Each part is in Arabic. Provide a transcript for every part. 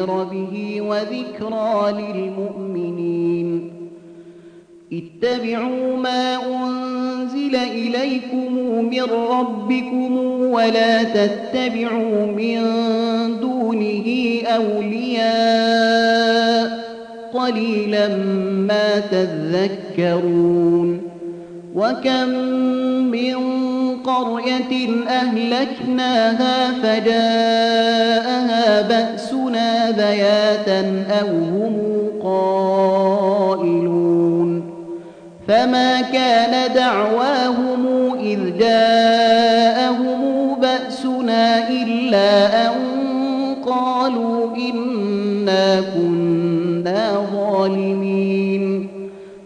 لتنذر به وذكرى للمؤمنين. اتبعوا ما أنزل إليكم من ربكم ولا تتبعوا من دونه أولياء. قليلا ما تذكرون. وكم من قرية أهلكناها فجاءها بأسنا بياتا أو هم قائلون فما كان دعواهم إذ جاءهم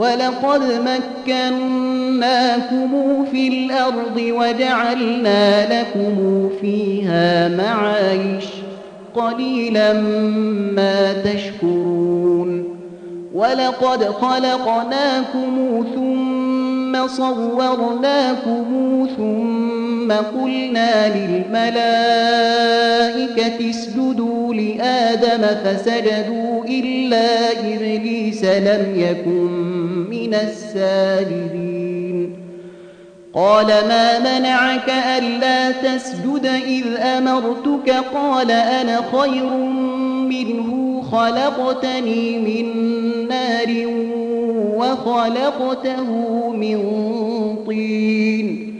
ولقد مكناكم في الأرض وجعلنا لكم فيها معايش قليلا ما تشكرون ولقد خلقناكم ثم صورناكم ثم قلنا للملائكة اسجدوا لآدم فسجدوا إلا إبليس لم يكن من الساجدين. قال ما منعك ألا تسجد إذ أمرتك؟ قال أنا خير منه خلقتني من نار وخلقته من طين.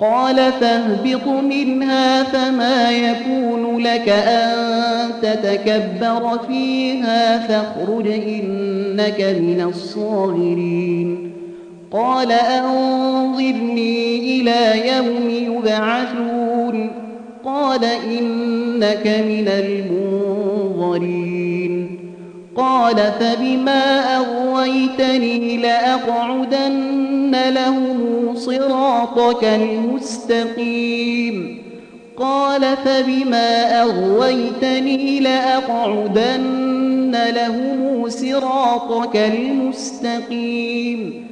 قال فاهبط منها فما يكون لك أن تتكبر فيها فاخرج إنك من الصاغرين. قال أنظرني إلى يوم يبعثون. قال إنك من المنظرين. قال فبما أغويتني لأقعدن لهم صراطك المستقيم. قال فبما أغويتني لأقعدن لهم صراطك المستقيم.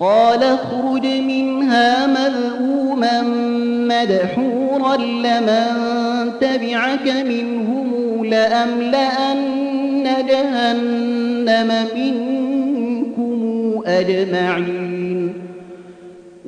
قال اخرج منها مذءوما مدحورا لمن تبعك منهم لأملأن جهنم منكم أجمعين.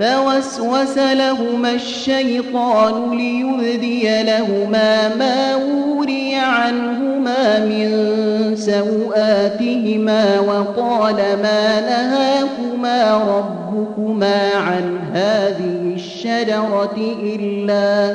فوسوس لهما الشيطان ليبدي لهما ما وري عنهما من سوآتهما وقال ما نهاكما ربكما عن هذه الشجرة إلا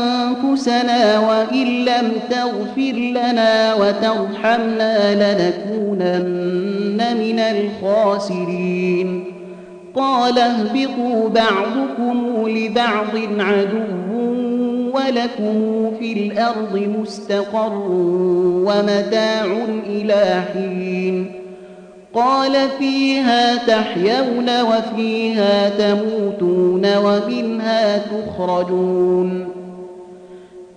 أنفسنا وإن لم تغفر لنا وترحمنا لنكونن من الخاسرين. قال اهبطوا بعضكم لبعض عدو ولكم في الأرض مستقر ومتاع إلى حين. قال فيها تحيون وفيها تموتون ومنها تخرجون.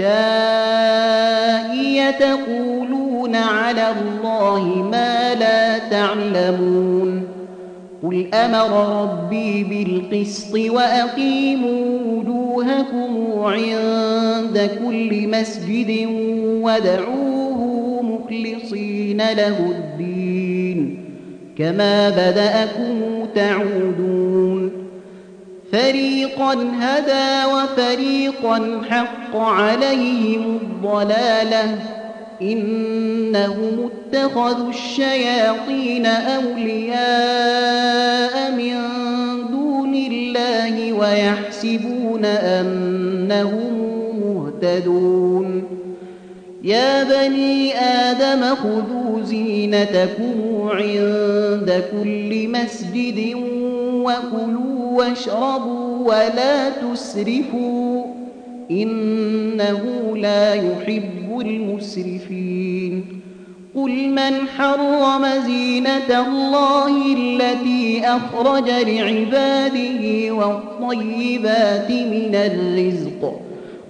بالفحشاء يتقولون على الله ما لا تعلمون قل أمر ربي بالقسط وأقيموا وجوهكم عند كل مسجد ودعوه مخلصين له الدين كما بدأكم تعودون فريقا هدى وفريقا حق عليهم الضلاله إنهم اتخذوا الشياطين أولياء من دون الله ويحسبون أنهم مهتدون يا بني آدم خذوا زينتكم عند كل مسجد وكلوا واشربوا ولا تسرفوا إنه لا يحب المسرفين. قل من حرم زينة الله التي أخرج لعباده والطيبات من الرزق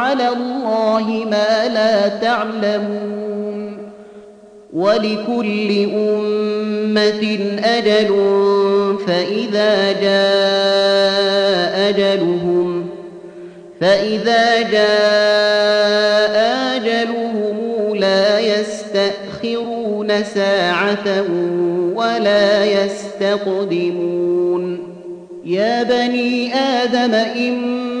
على الله ما لا تعلمون ولكل أمة أجل فإذا جاء أجلهم فإذا جاء أجلهم لا يستأخرون ساعة ولا يستقدمون. يا بني آدم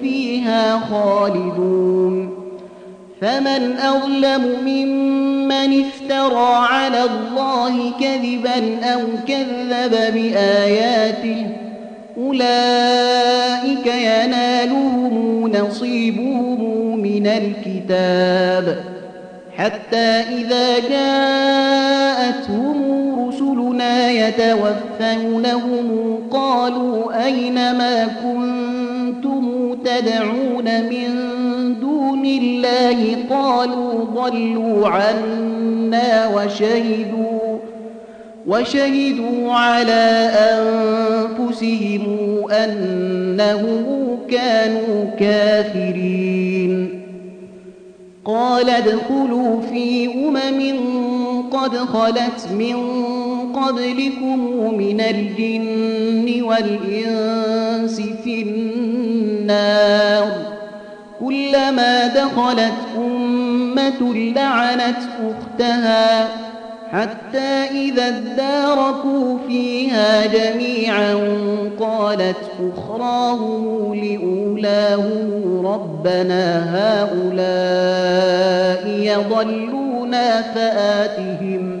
فيها خالدون فمن أظلم ممن افترى على الله كذبا أو كذب بآياته أولئك ينالهم نصيبهم من الكتاب حتى إذا جاءتهم رسلنا يتوفونهم قالوا أين ما كنتم تدعون من دون الله قالوا ضلوا عنا وشهدوا وشهدوا على أنفسهم أنهم كانوا كافرين. قال ادخلوا في أمم قد خلت من قبلكم من الجن والإنس في النار. كلما دخلت أمة لعنت أختها حتى إذا اداركوا فيها جميعا قالت أخراهم لأولاهم ربنا هؤلاء يضلونا فآتهم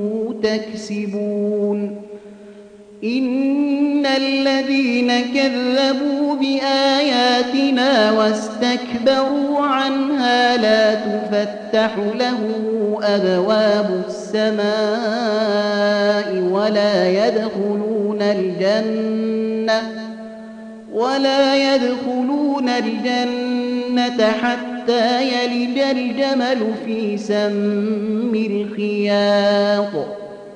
تكسبون. إن الذين كذبوا بآياتنا واستكبروا عنها لا تفتح لهم أبواب السماء ولا يدخلون الجنة ولا يدخلون الجنة حتى يلج الجمل في سم الخياط.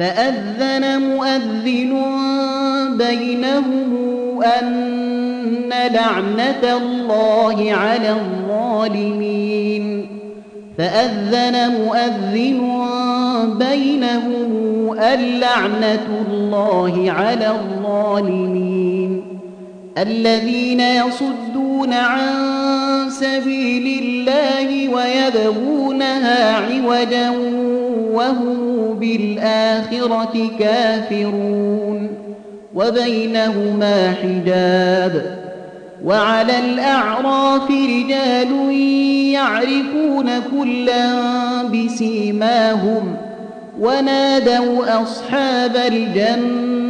فأذن مؤذن بينهم أن لعنة الله على الظالمين. فأذن مؤذن بينهم اللعنة الله على الظالمين. الذين يصدون عن سبيل الله ويبغونها عوجا وهم بالآخرة كافرون. وبينهما حجاب. وعلى الأعراف رجال يعرفون كلا بسيماهم. ونادوا أصحاب الجنة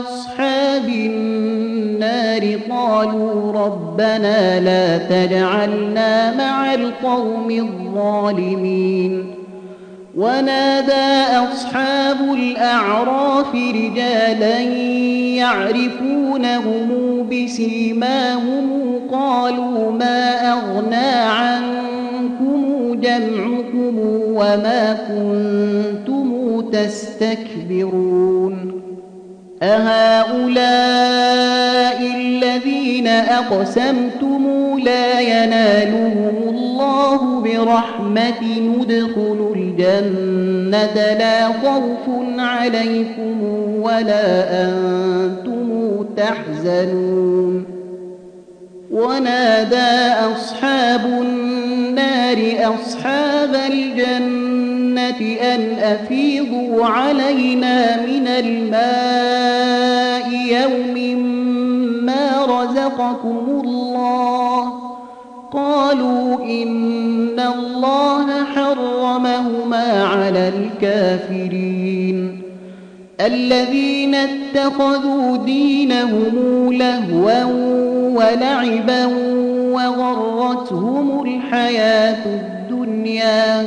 أصحاب النار قالوا ربنا لا تجعلنا مع القوم الظالمين. ونادى أصحاب الأعراف رجالا يعرفونهم بسيماهم قالوا ما أغنى عنكم جمعكم وما كنتم تستكبرون أهؤلاء الذين أقسمتم لا ينالهم الله برحمة ندخل الجنة لا خوف عليكم ولا أنتم تحزنون ونادى أصحاب النار أصحاب الجنة أن أفيضوا علينا من الماء يوم ما رزقكم الله. قالوا إن الله حرمهما على الكافرين. الذين اتخذوا دينهم لهوا ولعبا وغرتهم الحياة الدنيا.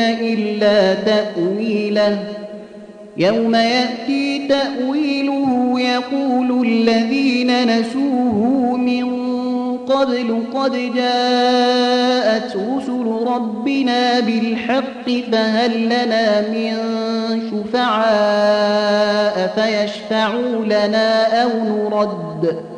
إلا تأويله. يوم يأتي تأويله يقول الذين نسوه من قبل قد جاءت رسل ربنا بالحق فهل لنا من شفعاء فيشفعوا لنا أو نرد؟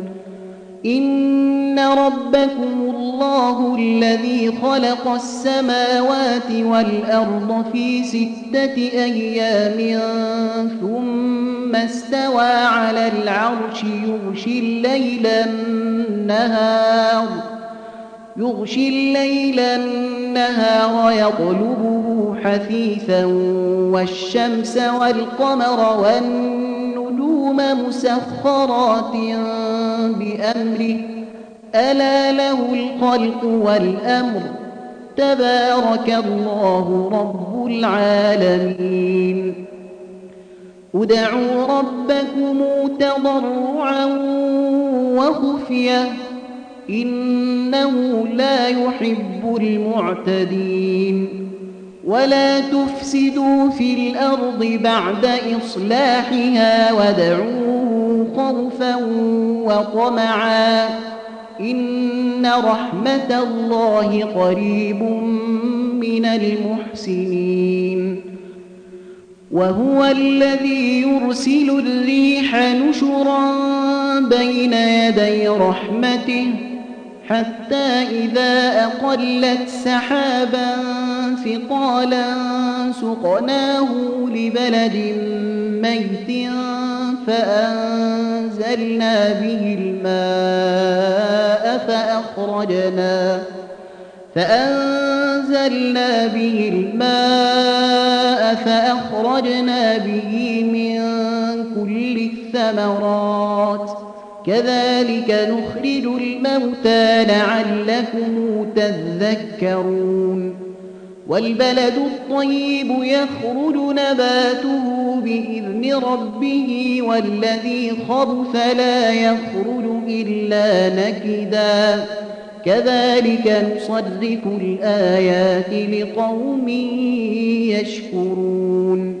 إن ربكم الله الذي خلق السماوات والأرض في ستة أيام ثم استوى على العرش يغشي الليل النهار يغشي الليل النهار يطلبه حثيثا والشمس والقمر والنجوم مسخرات بأمره. ألا له الخلق والأمر. تبارك الله رب العالمين. ادعوا ربكم تضرعا وخفيه إنه لا يحب المعتدين. ولا تفسدوا في الأرض بعد إصلاحها ودعوه خوفا وطمعا إن رحمة الله قريب من المحسنين وهو الذي يرسل الريح نشرا بين يدي رحمته حتى إذا أقلت سحابا ثقالا سقناه لبلد ميت فأنزلنا به الماء فأخرجنا فأنزلنا به الماء فأخرجنا به من كل الثمرات كذلك نخرج الموتى لعلكم تذكرون. والبلد الطيب يخرج نباته بإذن ربه والذي خبث لا يخرج إلا نكدا. كذلك نصرف الآيات لقوم يشكرون.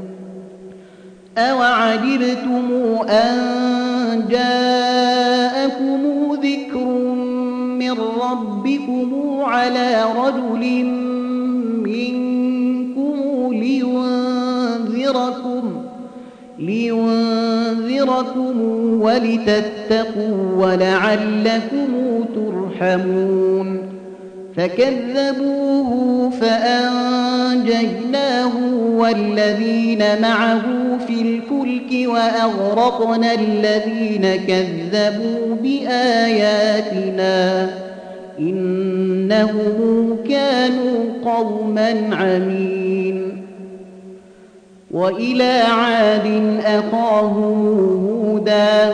أوعجبتم أن جاءكم ذكر من ربكم على رجل منكم لينذركم لينذركم ولتتقوا ولعلكم ترحمون فكذبوه فأنجيناه والذين معه في الفلك وأغرقنا الذين كذبوا بآياتنا إنهم كانوا قوما عمين. وإلى عاد أخاهم هودا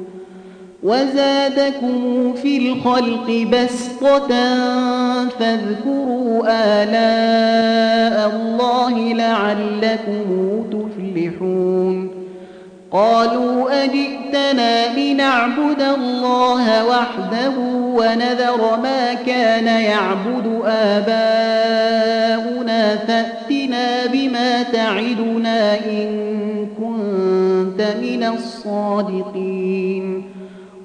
وزادكم في الخلق بسطة فاذكروا آلاء الله لعلكم تفلحون. قالوا أجئتنا لنعبد الله وحده ونذر ما كان يعبد آباؤنا فأتنا بما تعدنا إن كنت من الصادقين.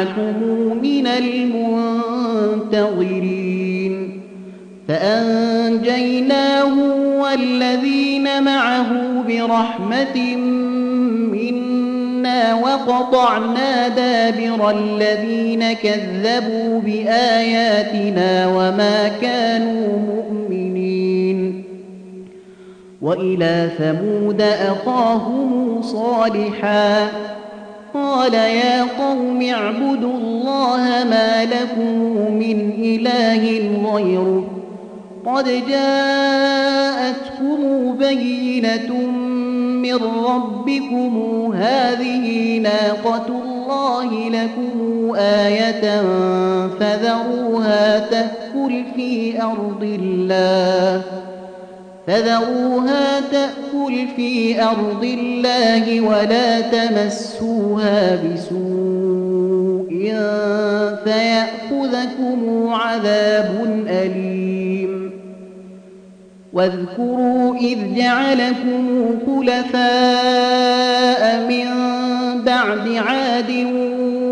معكم من المنتظرين فأنجيناه والذين معه برحمة منا وقطعنا دابر الذين كذبوا بآياتنا وما كانوا مؤمنين وإلى ثمود أخاهم صالحا قال يا قوم اعبدوا الله ما لكم من إله غيره. قد جاءتكم بينة من ربكم. هذه ناقة الله لكم آية فذروها تأكل في أرض الله. فذروها تأكل في أرض الله ولا تمسوها بسوء فيأخذكم عذاب أليم. واذكروا إذ جعلكم خلفاء من بعد عاد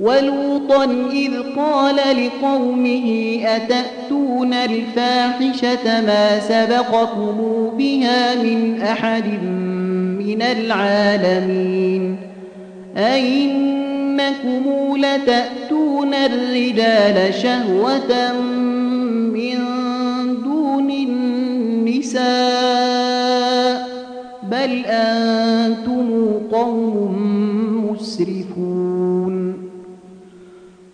ولوطا إذ قال لقومه أتأتون الفاحشة ما سبقكم بها من أحد من العالمين أئنكم لتأتون الرجال شهوة من دون النساء بل أنتم قوم مسرفون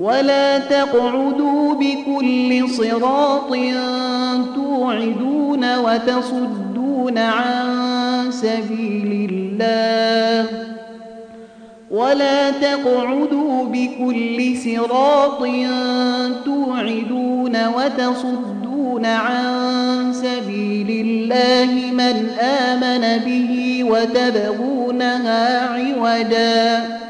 ولا تقعدوا بكل صراط توعدون وتصدون عن سبيل الله. ولا تقعدوا بكل صراط توعدون وتصدون عن سبيل الله من آمن به وتبغونها عوجا.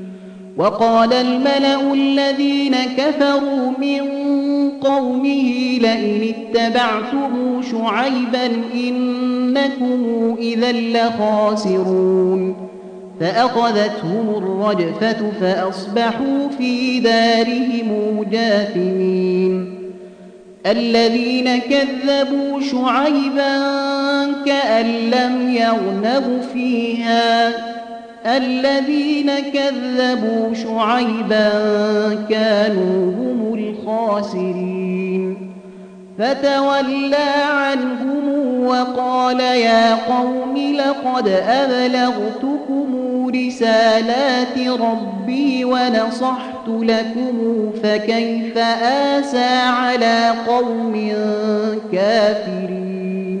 وقال الملأ الذين كفروا من قومه لئن اتبعتم شعيبا إنكم إذا لخاسرون فأخذتهم الرجفة فأصبحوا في دارهم جاثمين الذين كذبوا شعيبا كأن لم يغنبوا فيها الذين كذبوا شعيبا كانوا هم الخاسرين. فتولى عنهم وقال يا قوم لقد أبلغتكم رسالات ربي ونصحت لكم فكيف آسى على قوم كافرين.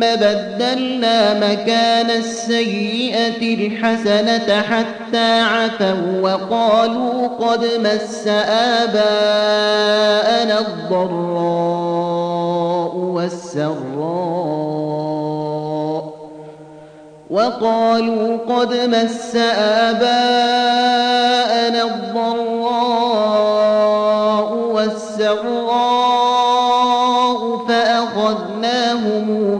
ثم بدلنا مكان السيئة الحسنة حتى عفوا وقالوا قد مس آباءنا الضراء والسراء وقالوا قد مس آباءنا الضراء والسراء فأخذناهم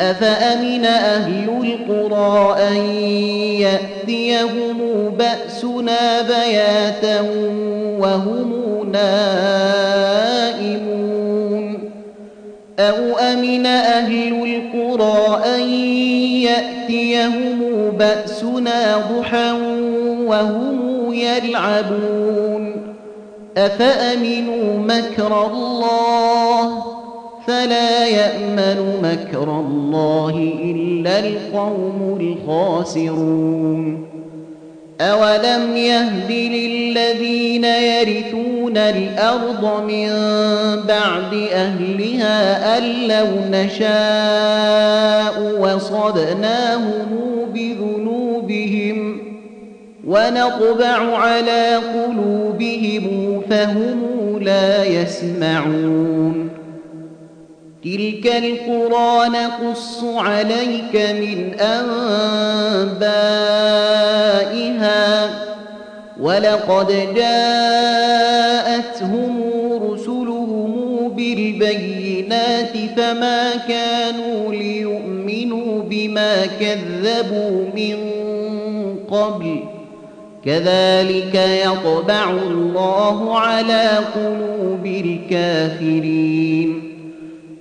أفأمن أهل القرى أن يأتيهم بأسنا بياتا وهم نائمون؟ أو أمن أهل القرى أن يأتيهم بأسنا ضحى وهم يلعبون؟ أفأمنوا مكر الله فلا يأمن مكر الله إلا القوم الخاسرون. أولم يهد للذين يرثون الأرض من بعد أهلها أن لو نشاء وصدناهم بذنوبهم ونطبع على قلوبهم فهم لا يسمعون. تلك القرى نقص عليك من أنبائها ولقد جاءتهم رسلهم بالبينات فما كانوا ليؤمنوا بما كذبوا من قبل كذلك يطبع الله على قلوب الكافرين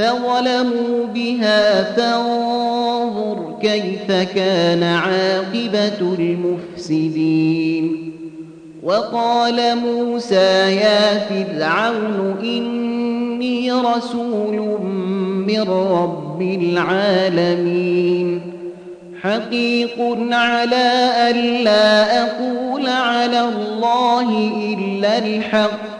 فظلموا بها فانظر كيف كان عاقبة المفسدين. وقال موسى يا فرعون إني رسول من رب العالمين. حقيق على ألا أقول على الله إلا الحق.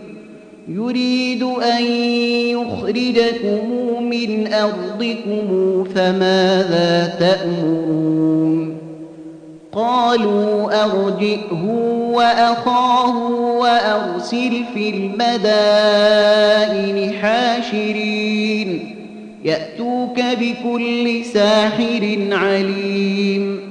يريد أن يخرجكم من أرضكم فماذا تأمرون؟ قالوا أرجئه وأخاه وأرسل في المدائن حاشرين يأتوك بكل ساحر عليم.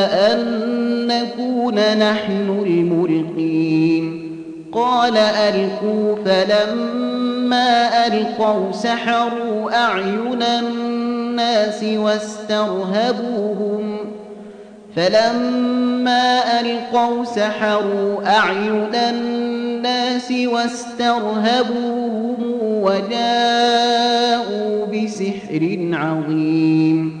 نكون نحن الملقين قال ألقوا فلما ألقوا سحروا أعين الناس واسترهبوهم. فلما ألقوا سحروا أعين الناس واسترهبوهم وجاءوا بسحر عظيم.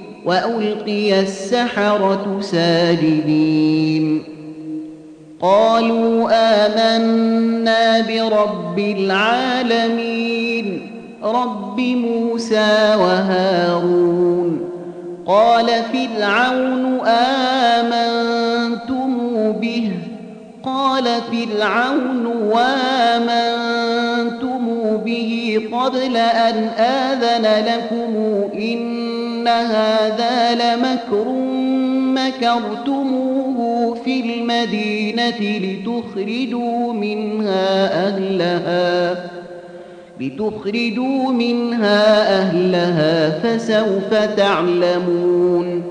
وألقي السحرة ساجدين. قالوا آمنا برب العالمين رب موسى وهارون. قال فرعون آمنتم به؟ قال فرعون وآمنتم به قبل أن آذن لكم إن هذا لمكر مكرتموه في المدينة لتخرجوا منها أهلها لتخرجوا منها أهلها فسوف تعلمون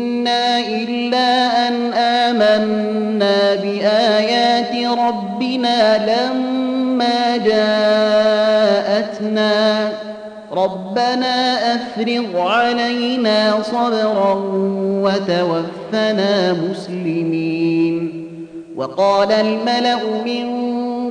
منا إلا أن آمنا بآيات ربنا لما جاءتنا ربنا أفرغ علينا صبرا وتوفنا مسلمين وقال الملأ من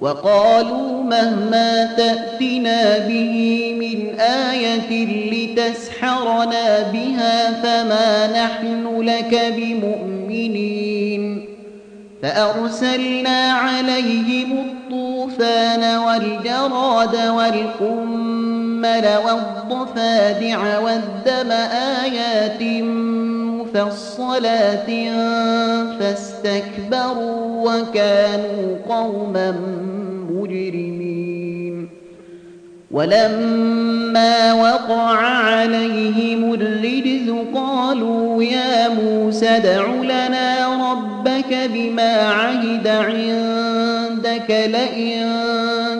وقالوا مهما تأتنا به من آية لتسحرنا بها فما نحن لك بمؤمنين فأرسلنا عليهم الطوفان والجراد والقمل والضفادع والدم آيات مفصلات فاستكبروا وكانوا قوما مجرمين. ولما وقع عليهم الرجز قالوا يا موسى ادع لنا ربك بما عهد عندك لئن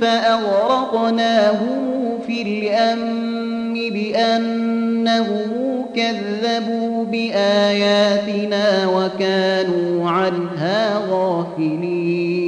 فأغرقناهم في الأم بأنهم كذبوا بآياتنا وكانوا عنها غافلين.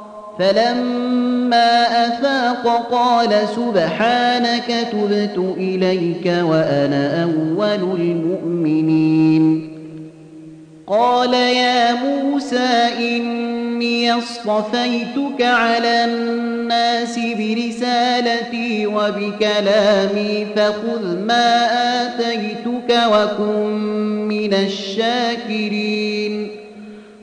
فلما أفاق قال سبحانك تبت إليك وأنا أول المؤمنين. قال يا موسى إني اصطفيتك على الناس برسالتي وبكلامي فخذ ما آتيتك وكن من الشاكرين.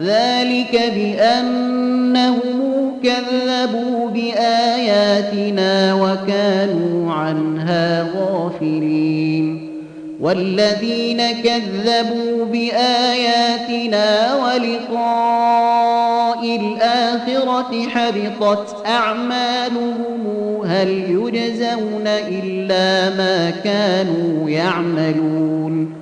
ذلك بأنهم كذبوا بآياتنا وكانوا عنها غافلين. والذين كذبوا بآياتنا ولقاء الآخرة حبطت أعمالهم هل يجزون إلا ما كانوا يعملون؟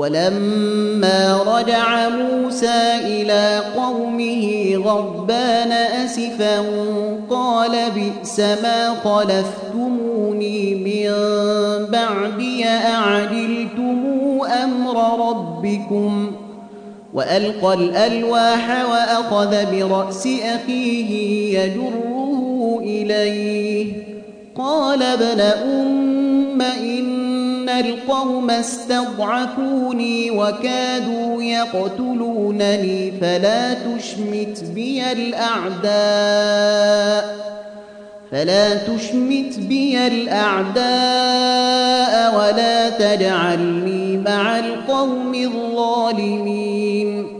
ولما رجع موسى إلى قومه غضبان أسفا قال بئس ما خلفتموني من بعدي أعجلتم أمر ربكم؟ وألقى الألواح وأخذ برأس أخيه يجره إليه. قال ابن أم إن القوم استضعفوني وكادوا يقتلونني فلا تشمت بي الأعداء فلا تشمت بي الأعداء ولا تجعلني مع القوم الظالمين.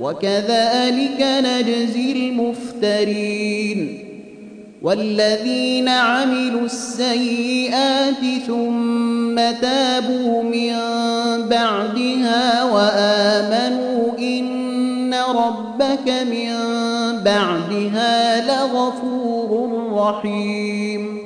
وكذلك نجزي المفترين والذين عملوا السيئات ثم تابوا من بعدها وآمنوا إن ربك من بعدها لغفور رحيم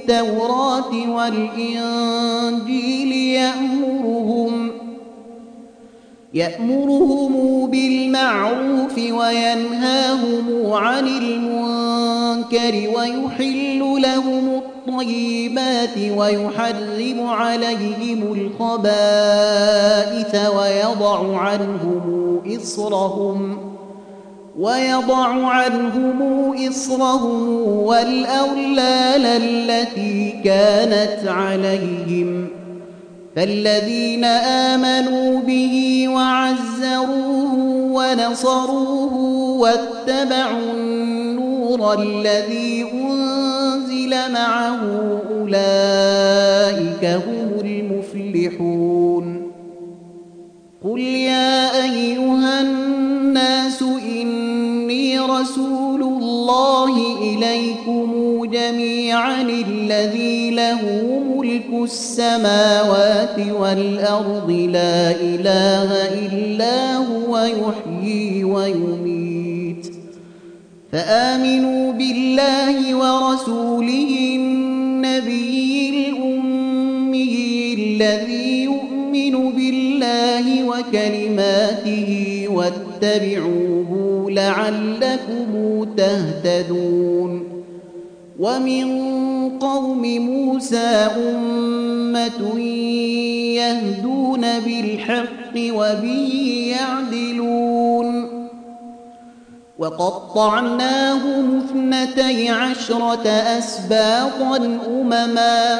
التوراة والإنجيل يأمرهم يأمرهم بالمعروف وينهاهم عن المنكر ويحل لهم الطيبات ويحرم عليهم الخبائث ويضع عنهم إصرهم ويضع عنهم إصرهم والأغلال التي كانت عليهم. فالذين آمنوا به وعزروه ونصروه واتبعوا النور الذي أنزل معه أولئك هم المفلحون. قل يا أيها جميعا الذي له ملك السماوات والأرض لا إله إلا هو يحيي ويميت. فآمنوا بالله ورسوله النبي الأمي الذي يؤمن بالله وكلماته واتبعوه لعلكم تهتدون. ومن قوم موسى أمة يهدون بالحق وبه يعدلون. وقطعناهم اثنتي عشرة أسباطا أمما.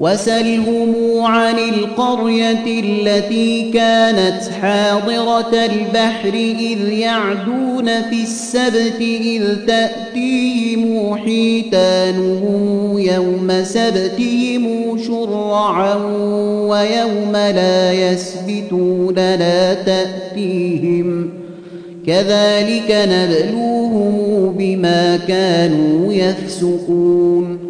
وسلهم عن القرية التي كانت حاضرة البحر إذ يعدون في السبت إذ تأتيهم حيتانهم يوم سبتهم شرعا ويوم لا يسبتون لا تأتيهم. كذلك نبلوهم بما كانوا يفسقون.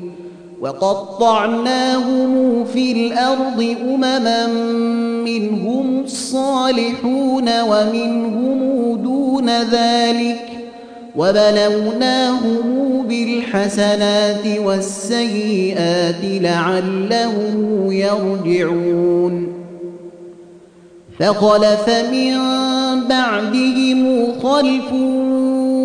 وقطعناهم في الأرض أمما منهم الصالحون ومنهم دون ذلك وبلوناهم بالحسنات والسيئات لعلهم يرجعون فخلف من بعدهم خلف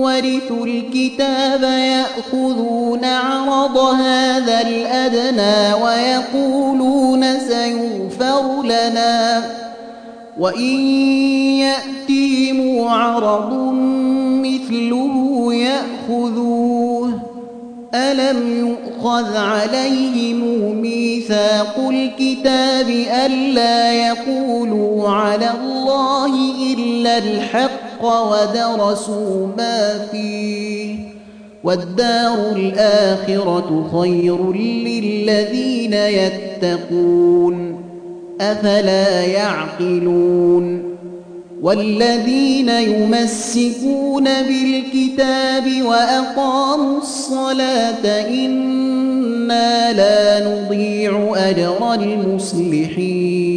ورثوا الكتاب يأخذون عرض هذا الأدنى ويقولون سيغفر لنا. وإن يأتيهم عرض مثله يأخذوه. ألم يؤخذ عليهم ميثاق الكتاب ألا يقولوا على الله إلا الحق؟ الحق ودرسوا ما فيه والدار الآخرة خير للذين يتقون أفلا يعقلون والذين يمسكون بالكتاب وأقاموا الصلاة إنا لا نضيع أجر المصلحين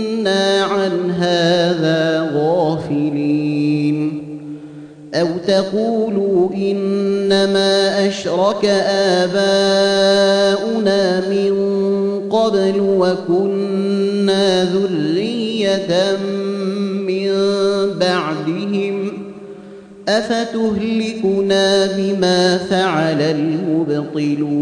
عن هذا غافلين أو تقولوا إنما أشرك آباؤنا من قبل وكنا ذرية من بعدهم أفتهلكنا بما فعل المبطلون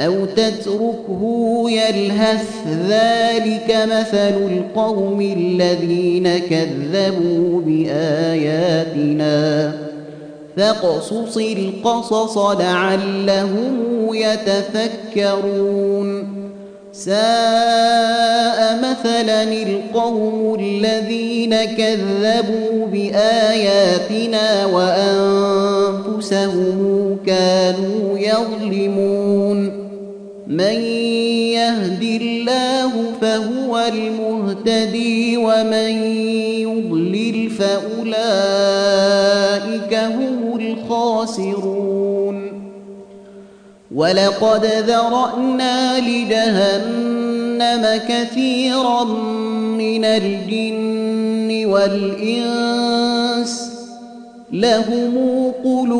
أو تتركه يلهث ذلك مثل القوم الذين كذبوا بآياتنا. فاقصص القصص لعلهم يتفكرون. ساء مثلا القوم الذين كذبوا بآياتنا وأنفسهم كانوا يظلمون. من يهد الله فهو المهتدي ومن يضلل فأولئك هم الخاسرون. ولقد ذرأنا لجهنم كثيرا من الجن والإنس لهم قلوب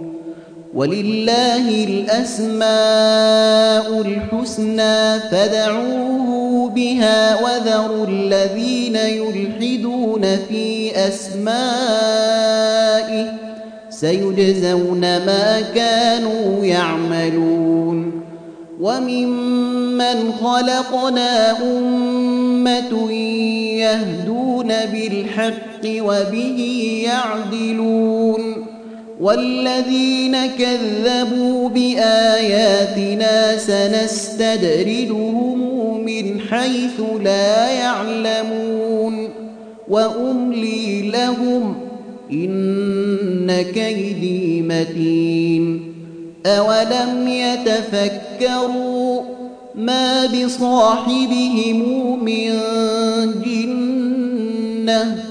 ولله الأسماء الحسنى فدعوه بها وذروا الذين يلحدون في أسمائه سيجزون ما كانوا يعملون. وممن خلقنا أمة يهدون بالحق وبه يعدلون. والذين كذبوا بآياتنا سنستدرجهم من حيث لا يعلمون وأملي لهم إن كيدي متين أولم يتفكروا ما بصاحبهم من جنة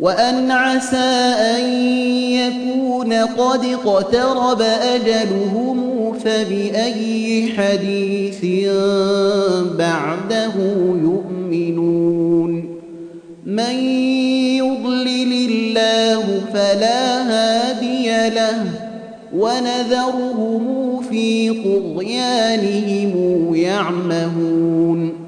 وأن عسى أن يكون قد اقترب أجلهم فبأي حديث بعده يؤمنون من يضلل الله فلا هادي له ونذرهم في طغيانهم يعمهون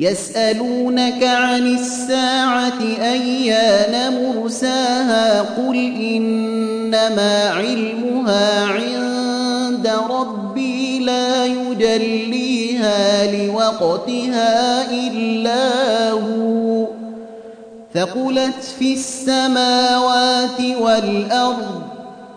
يسألونك عن الساعة أيان مرساها قل إنما علمها عند ربي لا يجليها لوقتها إلا هو ثقلت في السماوات والأرض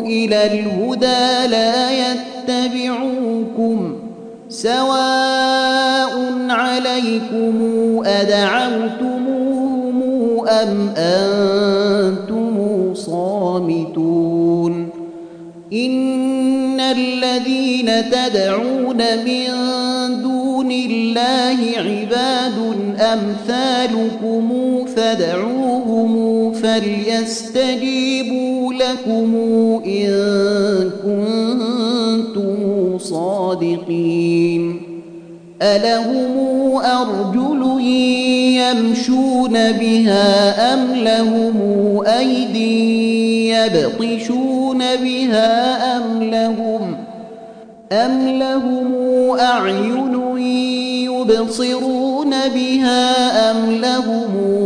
إلى الهدى لا يتبعوكم سواء عليكم أدعوتموهم أم أنتم صامتون إن الذين تدعون من دون الله عباد أمثالكم فادعوهم فليستجيبوا لكم إن كنتم صادقين. ألهم أرجل يمشون بها أم لهم أيدي يبطشون بها أم لهم أم لهم أعين يبصرون بها أم لهم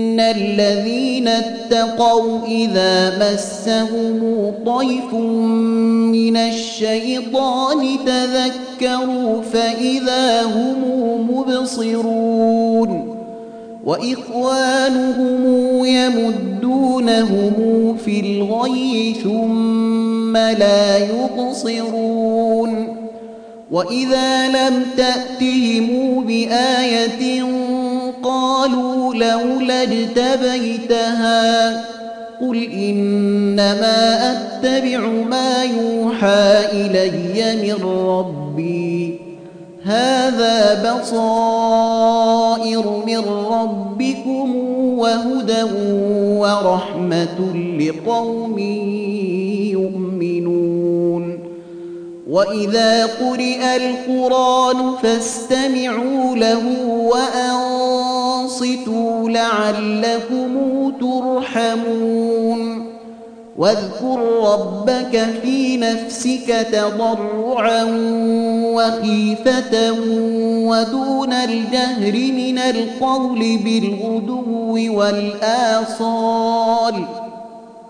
الذين اتقوا إذا مسهم طيف من الشيطان تذكروا فإذا هم مبصرون وإخوانهم يمدونهم في الغي ثم لا يبصرون وإذا لم تأتهم بآية قالوا لولا اجتبيتها. قل إنما أتبع ما يوحى إلي من ربي. هذا بصائر من ربكم وهدى ورحمة لقوم واذا قرئ القران فاستمعوا له وانصتوا لعلكم ترحمون واذكر ربك في نفسك تضرعا وخيفه ودون الجهر من القول بالغدو والاصال